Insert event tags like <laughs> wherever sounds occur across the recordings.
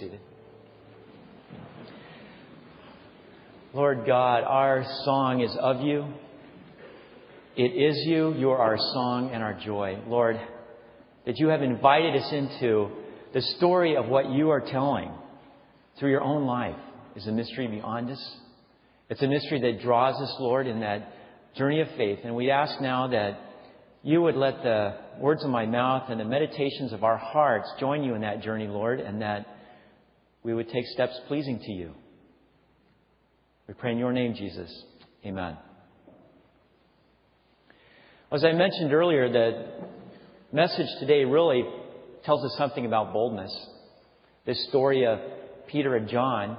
seated. Lord God, our song is of you. It is you. You are our song and our joy. Lord, that you have invited us into the story of what you are telling through your own life is a mystery beyond us. It's a mystery that draws us, Lord, in that journey of faith. And we ask now that you would let the words of my mouth and the meditations of our hearts join you in that journey, Lord, and that we would take steps pleasing to you. We pray in your name, Jesus. Amen. As I mentioned earlier, the message today really tells us something about boldness. This story of Peter and John.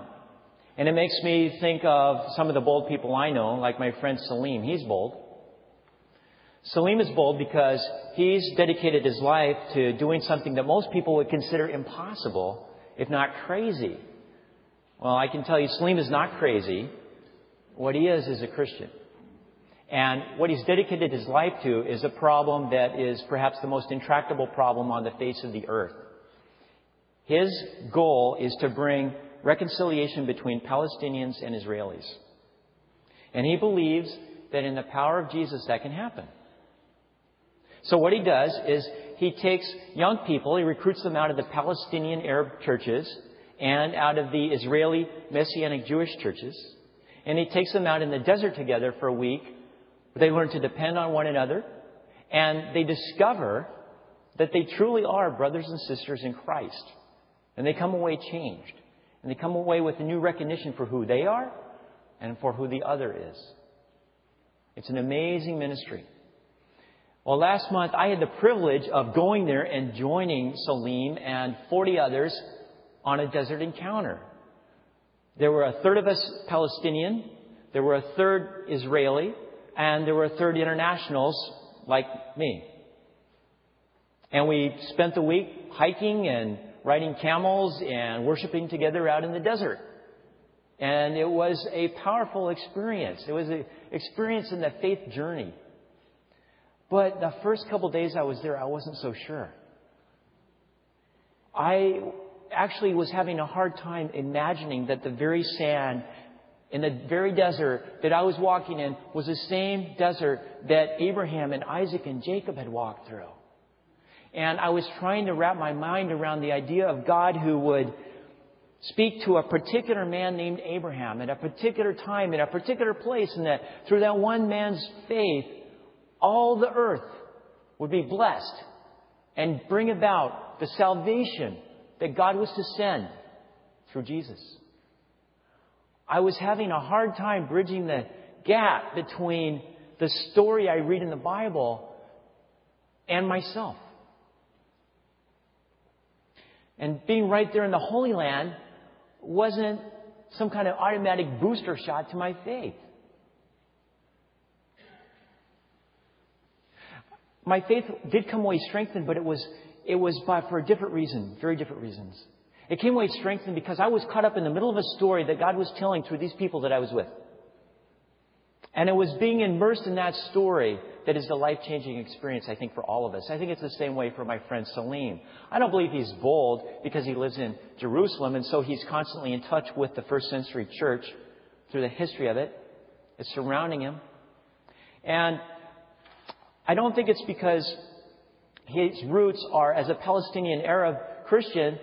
And it makes me think of some of the bold people I know, like my friend Salim. He's bold. Salim is bold because he's dedicated his life to doing something that most people would consider impossible, if not crazy. Well, I can tell you, Salim is not crazy. What he is is a Christian. And what he's dedicated his life to is a problem that is perhaps the most intractable problem on the face of the earth. His goal is to bring reconciliation between Palestinians and Israelis. And he believes that in the power of Jesus that can happen. So what he does is he takes young people, he recruits them out of the Palestinian Arab churches and out of the Israeli Messianic Jewish churches, and he takes them out in the desert together for a week. They learn to depend on one another, and they discover that they truly are brothers and sisters in Christ. And they come away changed. And they come away with a new recognition for who they are and for who the other is. It's an amazing ministry. Well, last month I had the privilege of going there and joining Salim and 40 others on a desert encounter. There were a third of us Palestinian, there were a third Israeli, and there were a third internationals like me. And we spent the week hiking and riding camels and worshiping together out in the desert. And it was a powerful experience. It was an experience in the faith journey. But the first couple days I was there, I wasn't so sure. I actually was having a hard time imagining that the very sand in the very desert that I was walking in was the same desert that Abraham and Isaac and Jacob had walked through. And I was trying to wrap my mind around the idea of God who would speak to a particular man named Abraham at a particular time, in a particular place, and that through that one man's faith, all the earth would be blessed and bring about the salvation that God was to send through Jesus. I was having a hard time bridging the gap between the story I read in the Bible and myself. And being right there in the Holy Land wasn't some kind of automatic booster shot to my faith. My faith did come away strengthened, but it was, it was by, for a different reason, very different reasons. It came away strengthened because I was caught up in the middle of a story that God was telling through these people that I was with. And it was being immersed in that story that is the life changing experience, I think, for all of us. I think it's the same way for my friend Salim. I don't believe he's bold because he lives in Jerusalem and so he's constantly in touch with the first century church through the history of it. It's surrounding him. And I don't think it's because his roots are as a Palestinian Arab Christian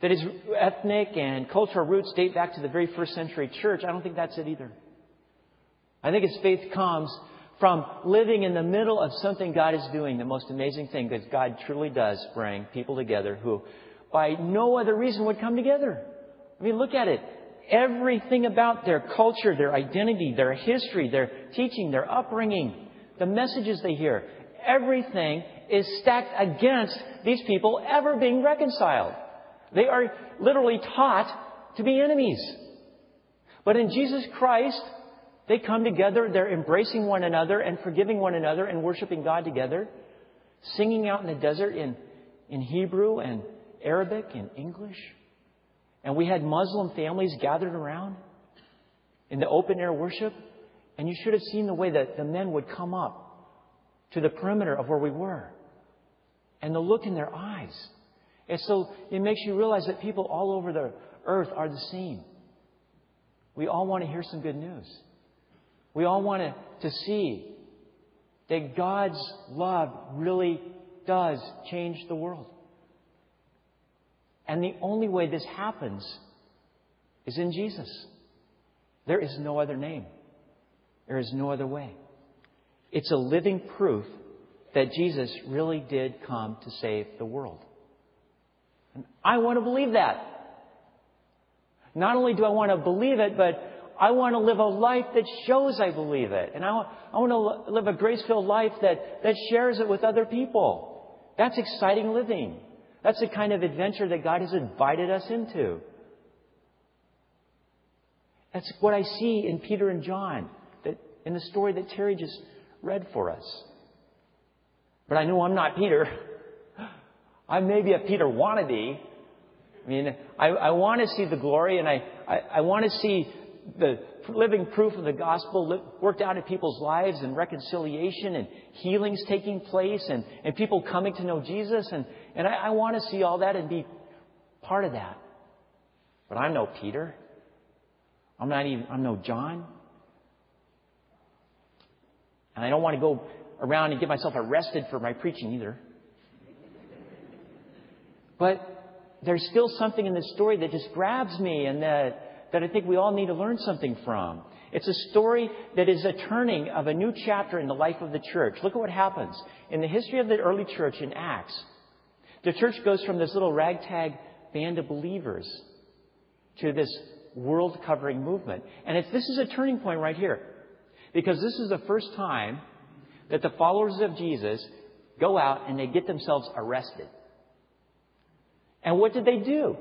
that his ethnic and cultural roots date back to the very first century church. I don't think that's it either. I think his faith comes from living in the middle of something God is doing, the most amazing thing that God truly does bring people together who by no other reason would come together. I mean, look at it. Everything about their culture, their identity, their history, their teaching, their upbringing, the messages they hear, everything is stacked against these people ever being reconciled. They are literally taught to be enemies. But in Jesus Christ, they come together, they're embracing one another and forgiving one another and worshiping God together, singing out in the desert in, in Hebrew and Arabic and English. And we had Muslim families gathered around in the open air worship. And you should have seen the way that the men would come up to the perimeter of where we were. And the look in their eyes. And so it makes you realize that people all over the earth are the same. We all want to hear some good news. We all want to, to see that God's love really does change the world. And the only way this happens is in Jesus. There is no other name. There is no other way. It's a living proof that Jesus really did come to save the world. And I want to believe that. Not only do I want to believe it, but I want to live a life that shows I believe it. And I want, I want to live a grace filled life that, that shares it with other people. That's exciting living. That's the kind of adventure that God has invited us into. That's what I see in Peter and John, in the story that Terry just read for us. But I know I'm not Peter. <laughs> I may be a Peter wannabe. I mean, I, I want to see the glory and I, I, I want to see the living proof of the gospel worked out in people's lives and reconciliation and healings taking place and, and people coming to know Jesus. And, and I, I want to see all that and be part of that. But I'm no Peter. I'm not even, I'm no John. And I don't want to go around and get myself arrested for my preaching either. But there's still something in this story that just grabs me and that, that I think we all need to learn something from. It's a story that is a turning of a new chapter in the life of the church. Look at what happens. In the history of the early church in Acts, the church goes from this little ragtag band of believers to this world covering movement. And this is a turning point right here. Because this is the first time that the followers of Jesus go out and they get themselves arrested. And what did they do?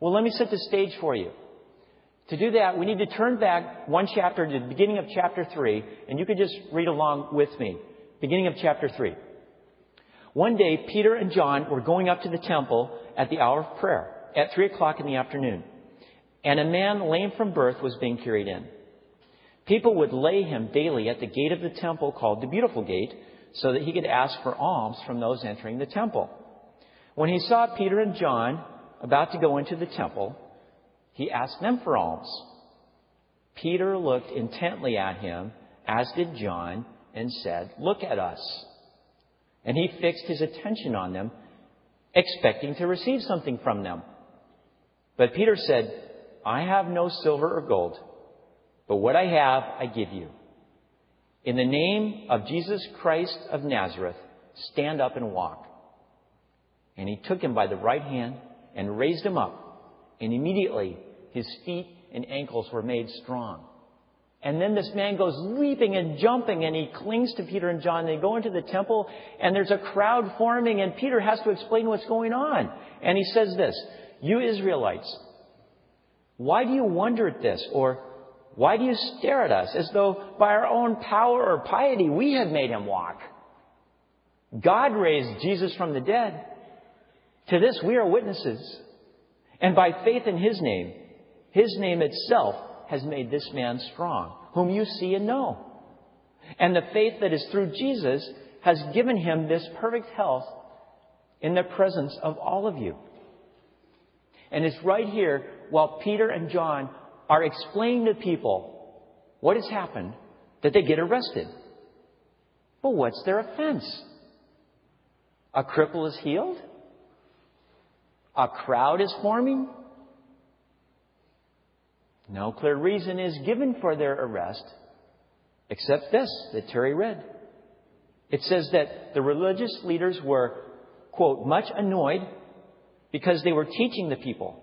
Well, let me set the stage for you. To do that, we need to turn back one chapter to the beginning of chapter 3, and you can just read along with me. Beginning of chapter 3. One day, Peter and John were going up to the temple at the hour of prayer, at 3 o'clock in the afternoon, and a man lame from birth was being carried in. People would lay him daily at the gate of the temple called the Beautiful Gate so that he could ask for alms from those entering the temple. When he saw Peter and John about to go into the temple, he asked them for alms. Peter looked intently at him, as did John, and said, Look at us. And he fixed his attention on them, expecting to receive something from them. But Peter said, I have no silver or gold but what I have, I give you. In the name of Jesus Christ of Nazareth, stand up and walk. And he took him by the right hand and raised him up. And immediately his feet and ankles were made strong. And then this man goes leaping and jumping and he clings to Peter and John. They go into the temple and there's a crowd forming and Peter has to explain what's going on. And he says this, you Israelites, why do you wonder at this? Or why do you stare at us as though by our own power or piety we had made him walk? God raised Jesus from the dead. To this we are witnesses. And by faith in his name, his name itself has made this man strong, whom you see and know. And the faith that is through Jesus has given him this perfect health in the presence of all of you. And it's right here while Peter and John are explaining to people what has happened that they get arrested. But what's their offense? A cripple is healed? A crowd is forming? No clear reason is given for their arrest except this that Terry read. It says that the religious leaders were, quote, much annoyed because they were teaching the people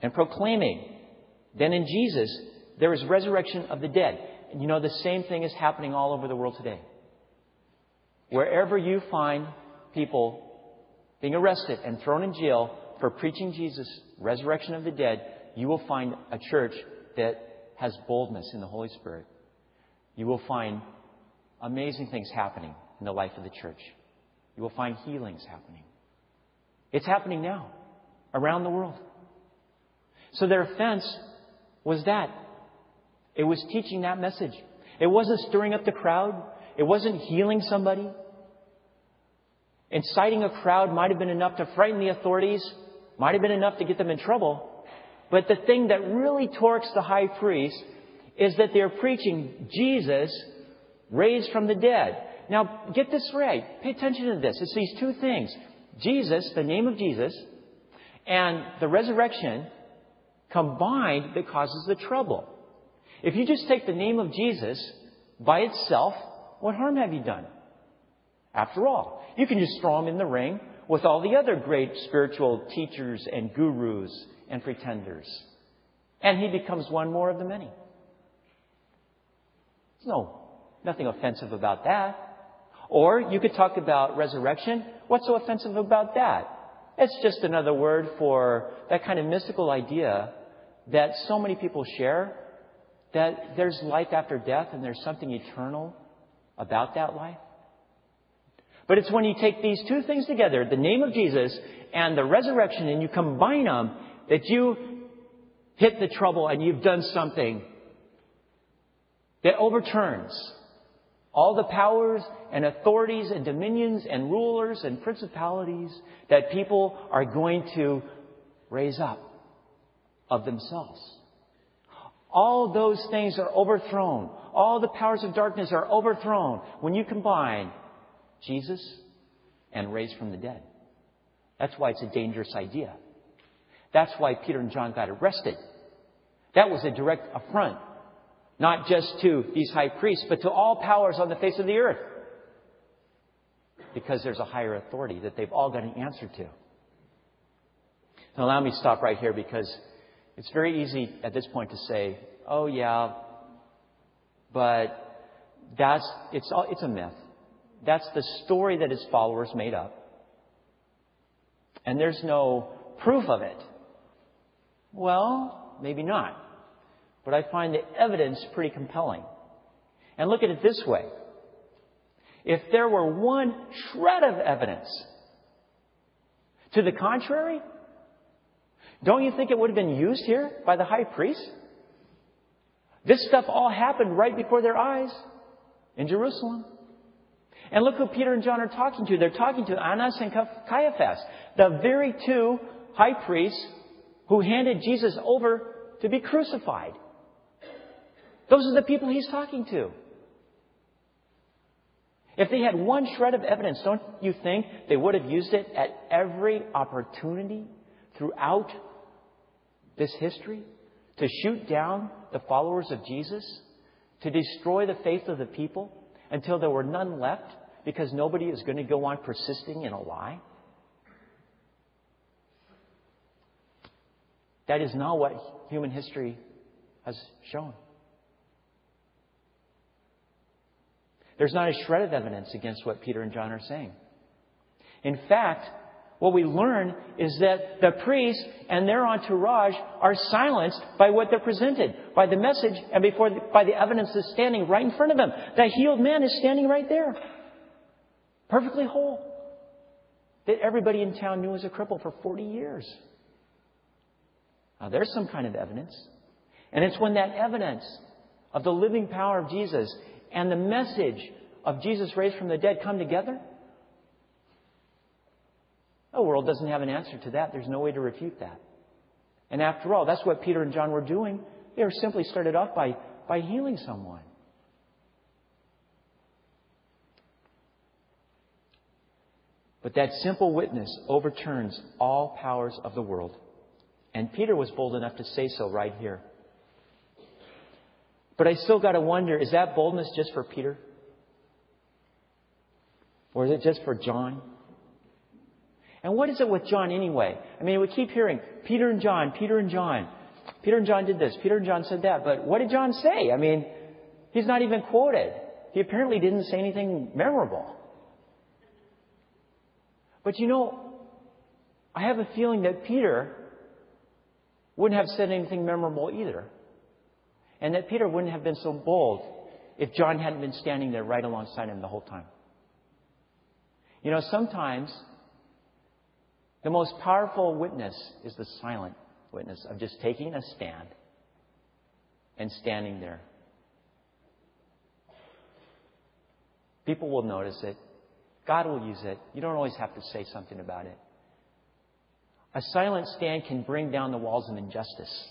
and proclaiming then in Jesus, there is resurrection of the dead. And you know, the same thing is happening all over the world today. Wherever you find people being arrested and thrown in jail for preaching Jesus, resurrection of the dead, you will find a church that has boldness in the Holy Spirit. You will find amazing things happening in the life of the church. You will find healings happening. It's happening now around the world. So their offense was that. It was teaching that message. It wasn't stirring up the crowd. It wasn't healing somebody. Inciting a crowd might have been enough to frighten the authorities, might have been enough to get them in trouble. But the thing that really torques the high priest is that they're preaching Jesus raised from the dead. Now, get this right. Pay attention to this. It's these two things. Jesus, the name of Jesus, and the resurrection combined that causes the trouble. If you just take the name of Jesus by itself, what harm have you done? After all, you can just throw him in the ring with all the other great spiritual teachers and gurus and pretenders. And he becomes one more of the many. There's no, nothing offensive about that. Or you could talk about resurrection. What's so offensive about that? It's just another word for that kind of mystical idea that so many people share that there's life after death and there's something eternal about that life. But it's when you take these two things together, the name of Jesus and the resurrection, and you combine them, that you hit the trouble and you've done something that overturns all the powers and authorities and dominions and rulers and principalities that people are going to raise up of themselves. All those things are overthrown. All the powers of darkness are overthrown when you combine Jesus and raised from the dead. That's why it's a dangerous idea. That's why Peter and John got arrested. That was a direct affront, not just to these high priests, but to all powers on the face of the earth. Because there's a higher authority that they've all got an answer to. Now, allow me to stop right here because it's very easy at this point to say, oh, yeah, but that's, it's, all, it's a myth. That's the story that his followers made up. And there's no proof of it. Well, maybe not. But I find the evidence pretty compelling. And look at it this way. If there were one shred of evidence to the contrary, don't you think it would have been used here by the high priest? This stuff all happened right before their eyes in Jerusalem. And look who Peter and John are talking to. They're talking to Annas and Caiaphas, the very two high priests who handed Jesus over to be crucified. Those are the people he's talking to. If they had one shred of evidence, don't you think they would have used it at every opportunity throughout this history to shoot down the followers of Jesus, to destroy the faith of the people until there were none left because nobody is going to go on persisting in a lie? That is not what human history has shown. There's not a shred of evidence against what Peter and John are saying. In fact, what we learn is that the priests and their entourage are silenced by what they're presented, by the message, and before the, by the evidence that's standing right in front of them. That healed man is standing right there, perfectly whole, that everybody in town knew was a cripple for 40 years. Now, there's some kind of evidence. And it's when that evidence of the living power of Jesus and the message of Jesus raised from the dead come together the world doesn't have an answer to that. There's no way to refute that. And after all, that's what Peter and John were doing. They were simply started off by, by healing someone. But that simple witness overturns all powers of the world. And Peter was bold enough to say so right here. But I still got to wonder is that boldness just for Peter? Or is it just for John? And what is it with John anyway? I mean, we keep hearing Peter and John, Peter and John. Peter and John did this, Peter and John said that. But what did John say? I mean, he's not even quoted. He apparently didn't say anything memorable. But you know, I have a feeling that Peter wouldn't have said anything memorable either. And that Peter wouldn't have been so bold if John hadn't been standing there right alongside him the whole time. You know, sometimes the most powerful witness is the silent witness of just taking a stand and standing there. People will notice it. God will use it. You don't always have to say something about it. A silent stand can bring down the walls of injustice.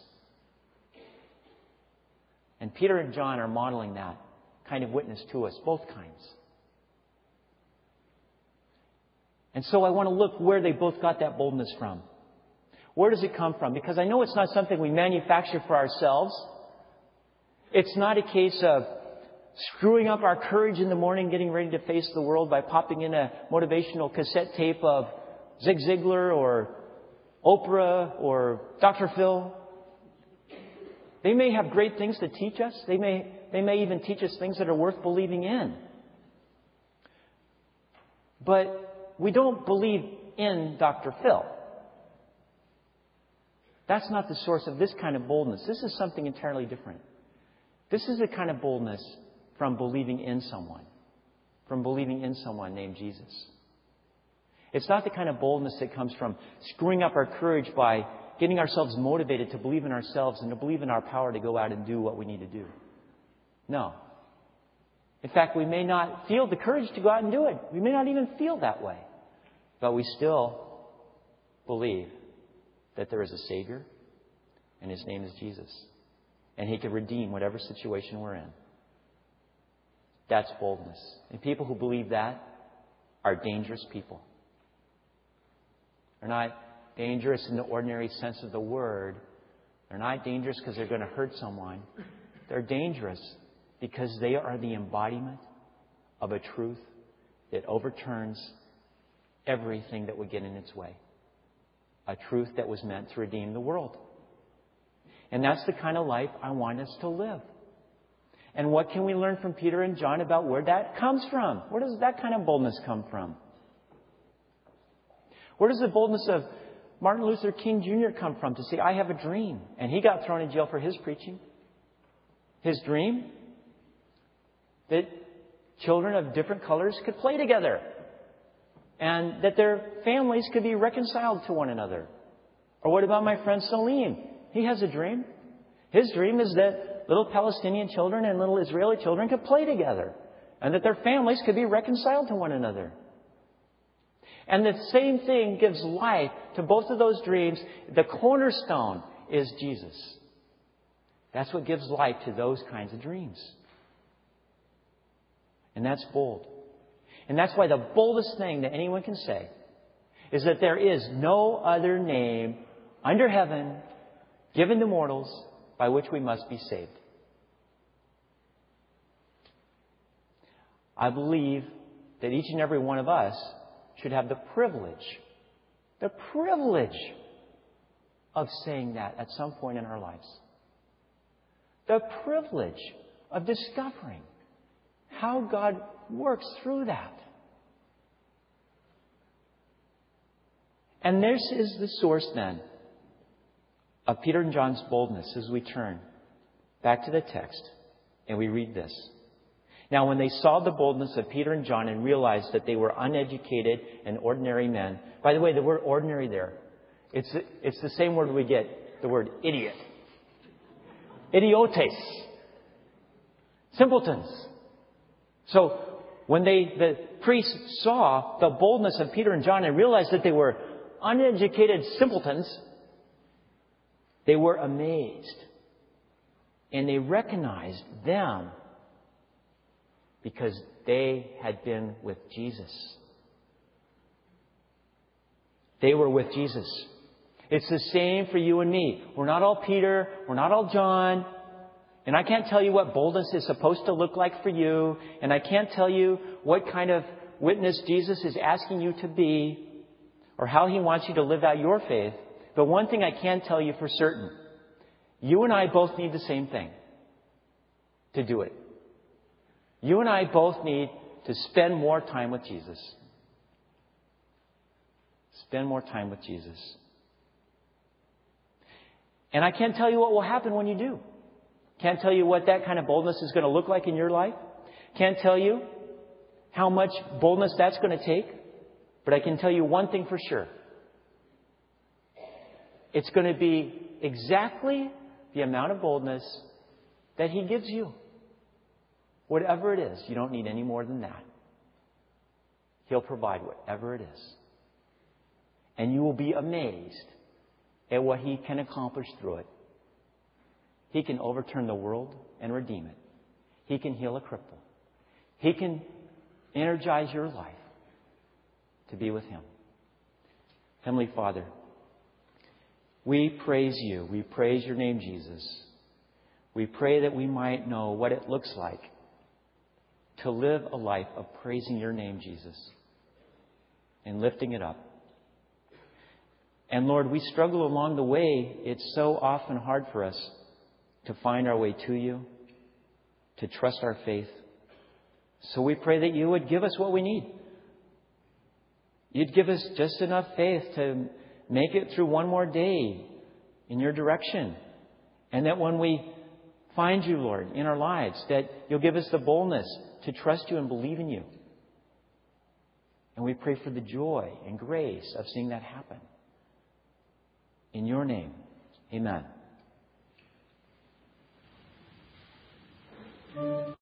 And Peter and John are modeling that kind of witness to us, both kinds. And so I want to look where they both got that boldness from. Where does it come from? Because I know it's not something we manufacture for ourselves. It's not a case of screwing up our courage in the morning, getting ready to face the world by popping in a motivational cassette tape of Zig Ziglar or Oprah or Dr. Phil. They may have great things to teach us. They may, they may even teach us things that are worth believing in. But we don't believe in Dr. Phil. That's not the source of this kind of boldness. This is something entirely different. This is the kind of boldness from believing in someone, from believing in someone named Jesus. It's not the kind of boldness that comes from screwing up our courage by getting ourselves motivated to believe in ourselves and to believe in our power to go out and do what we need to do. No. In fact, we may not feel the courage to go out and do it. We may not even feel that way. But we still believe that there is a Savior, and His name is Jesus. And He can redeem whatever situation we're in. That's boldness. And people who believe that are dangerous people. They're not dangerous in the ordinary sense of the word. They're not dangerous because they're going to hurt someone. They're dangerous because they are the embodiment of a truth that overturns everything that would get in its way. A truth that was meant to redeem the world. And that's the kind of life I want us to live. And what can we learn from Peter and John about where that comes from? Where does that kind of boldness come from? Where does the boldness of Martin Luther King Jr. come from to say, I have a dream? And he got thrown in jail for his preaching. His dream that children of different colors could play together and that their families could be reconciled to one another. Or what about my friend Salim? He has a dream. His dream is that little Palestinian children and little Israeli children could play together and that their families could be reconciled to one another. And the same thing gives life to both of those dreams. The cornerstone is Jesus. That's what gives life to those kinds of dreams. And that's bold. And that's why the boldest thing that anyone can say is that there is no other name under heaven given to mortals by which we must be saved. I believe that each and every one of us should have the privilege, the privilege of saying that at some point in our lives. The privilege of discovering how God works through that. And this is the source then of Peter and John's boldness as we turn back to the text and we read this. Now, when they saw the boldness of Peter and John and realized that they were uneducated and ordinary men, by the way, the word ordinary there, it's, it's the same word we get, the word idiot. Idiotes. Simpletons. So, when they, the priests saw the boldness of Peter and John and realized that they were uneducated simpletons, they were amazed. And they recognized them because they had been with Jesus. They were with Jesus. It's the same for you and me. We're not all Peter. We're not all John. And I can't tell you what boldness is supposed to look like for you. And I can't tell you what kind of witness Jesus is asking you to be or how he wants you to live out your faith. But one thing I can tell you for certain you and I both need the same thing to do it. You and I both need to spend more time with Jesus. Spend more time with Jesus. And I can't tell you what will happen when you do. Can't tell you what that kind of boldness is going to look like in your life. Can't tell you how much boldness that's going to take. But I can tell you one thing for sure. It's going to be exactly the amount of boldness that He gives you. Whatever it is, you don't need any more than that. He'll provide whatever it is. And you will be amazed at what He can accomplish through it. He can overturn the world and redeem it. He can heal a cripple. He can energize your life to be with Him. Heavenly Father, we praise you. We praise your name, Jesus. We pray that we might know what it looks like to live a life of praising your name, Jesus, and lifting it up. And Lord, we struggle along the way. It's so often hard for us to find our way to you, to trust our faith. So we pray that you would give us what we need. You'd give us just enough faith to make it through one more day in your direction. And that when we find you, Lord, in our lives, that you'll give us the boldness to trust you and believe in you. And we pray for the joy and grace of seeing that happen. In your name, amen.